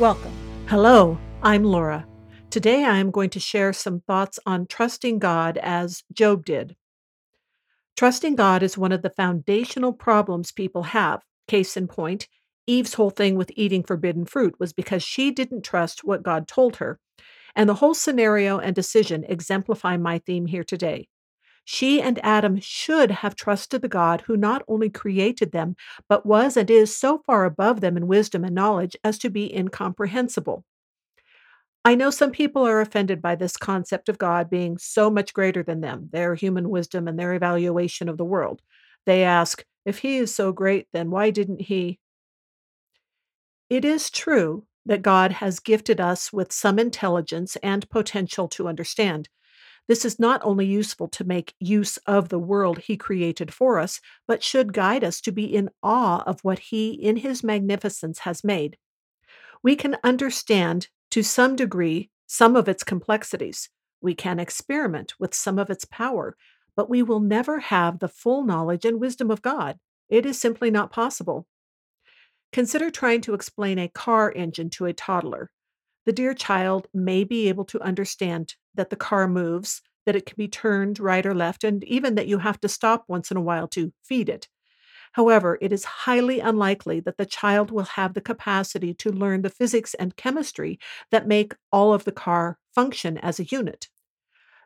Welcome. Hello, I'm Laura. Today I am going to share some thoughts on trusting God as Job did. Trusting God is one of the foundational problems people have. Case in point, Eve's whole thing with eating forbidden fruit was because she didn't trust what God told her. And the whole scenario and decision exemplify my theme here today. She and Adam should have trusted the God who not only created them, but was and is so far above them in wisdom and knowledge as to be incomprehensible. I know some people are offended by this concept of God being so much greater than them, their human wisdom and their evaluation of the world. They ask, if he is so great, then why didn't he? It is true that God has gifted us with some intelligence and potential to understand. This is not only useful to make use of the world He created for us, but should guide us to be in awe of what He, in His magnificence, has made. We can understand, to some degree, some of its complexities. We can experiment with some of its power, but we will never have the full knowledge and wisdom of God. It is simply not possible. Consider trying to explain a car engine to a toddler. The dear child may be able to understand that the car moves, that it can be turned right or left, and even that you have to stop once in a while to feed it. However, it is highly unlikely that the child will have the capacity to learn the physics and chemistry that make all of the car function as a unit.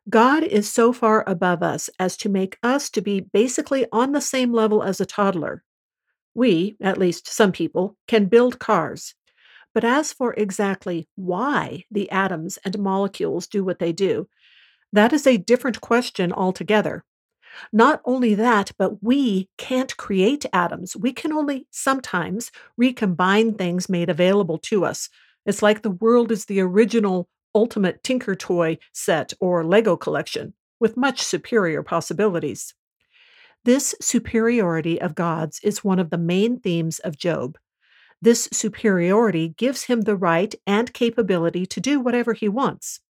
God is so far above us as to make us to be basically on the same level as a toddler. We, at least some people, can build cars. But as for exactly why the atoms and molecules do what they do, that is a different question altogether. Not only that, but we can't create atoms. We can only sometimes recombine things made available to us. It's like the world is the original ultimate Tinker Toy set or Lego collection with much superior possibilities. This superiority of God's is one of the main themes of Job. This superiority gives him the right and capability to do whatever he wants.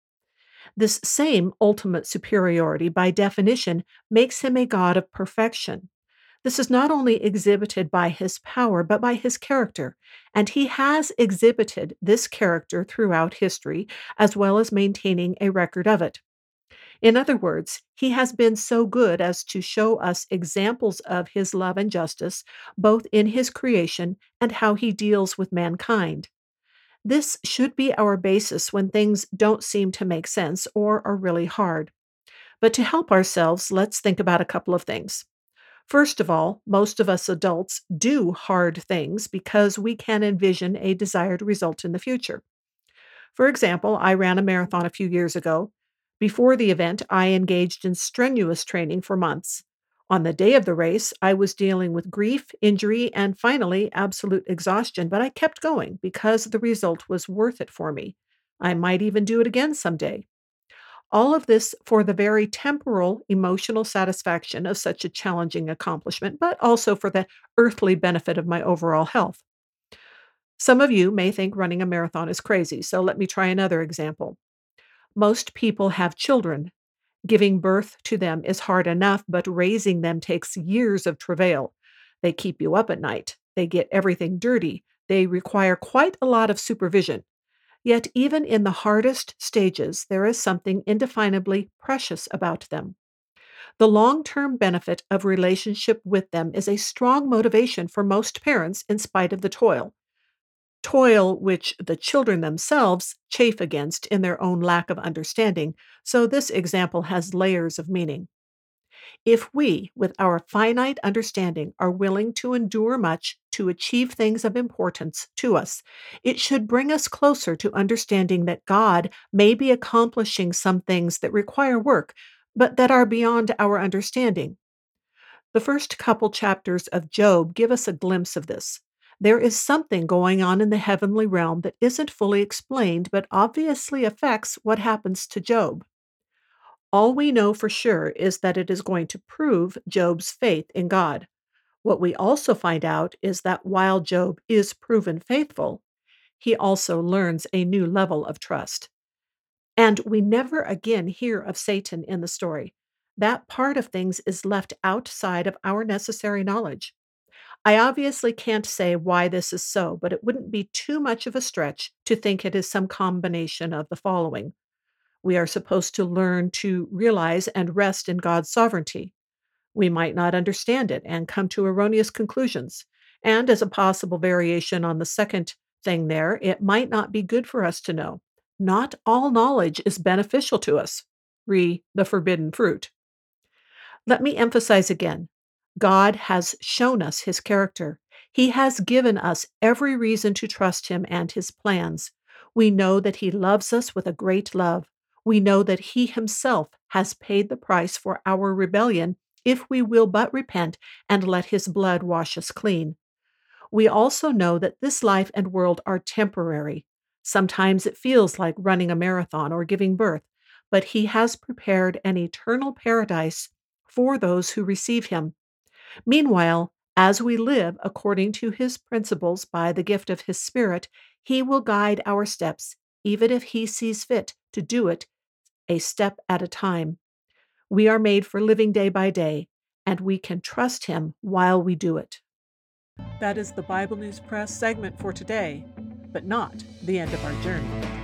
This same ultimate superiority, by definition, makes him a God of perfection. This is not only exhibited by his power, but by his character, and he has exhibited this character throughout history, as well as maintaining a record of it. In other words, he has been so good as to show us examples of his love and justice, both in his creation and how he deals with mankind. This should be our basis when things don't seem to make sense or are really hard. But to help ourselves, let's think about a couple of things. First of all, most of us adults do hard things because we can envision a desired result in the future. For example, I ran a marathon a few years ago, before the event, I engaged in strenuous training for months. On the day of the race, I was dealing with grief, injury, and finally absolute exhaustion, but I kept going because the result was worth it for me. I might even do it again someday. All of this for the very temporal emotional satisfaction of such a challenging accomplishment, but also for the earthly benefit of my overall health. Some of you may think running a marathon is crazy, so let me try another example. Most people have children. Giving birth to them is hard enough, but raising them takes years of travail. They keep you up at night. They get everything dirty. They require quite a lot of supervision. Yet, even in the hardest stages, there is something indefinably precious about them. The long term benefit of relationship with them is a strong motivation for most parents in spite of the toil toil which the children themselves chafe against in their own lack of understanding, so this example has layers of meaning. If we, with our finite understanding, are willing to endure much to achieve things of importance to us, it should bring us closer to understanding that God may be accomplishing some things that require work, but that are beyond our understanding. The first couple chapters of Job give us a glimpse of this. There is something going on in the heavenly realm that isn't fully explained, but obviously affects what happens to Job. All we know for sure is that it is going to prove Job's faith in God. What we also find out is that while Job is proven faithful, he also learns a new level of trust. And we never again hear of Satan in the story. That part of things is left outside of our necessary knowledge. I obviously can't say why this is so, but it wouldn't be too much of a stretch to think it is some combination of the following. We are supposed to learn to realize and rest in God's sovereignty. We might not understand it and come to erroneous conclusions. And as a possible variation on the second thing there, it might not be good for us to know. Not all knowledge is beneficial to us. Re the forbidden fruit. Let me emphasize again God has shown us his character. He has given us every reason to trust him and his plans. We know that he loves us with a great love. We know that he himself has paid the price for our rebellion if we will but repent and let his blood wash us clean. We also know that this life and world are temporary. Sometimes it feels like running a marathon or giving birth, but he has prepared an eternal paradise for those who receive him. Meanwhile, as we live according to his principles by the gift of his Spirit, he will guide our steps, even if he sees fit to do it a step at a time. We are made for living day by day, and we can trust him while we do it. That is the Bible News Press segment for today, but not the end of our journey.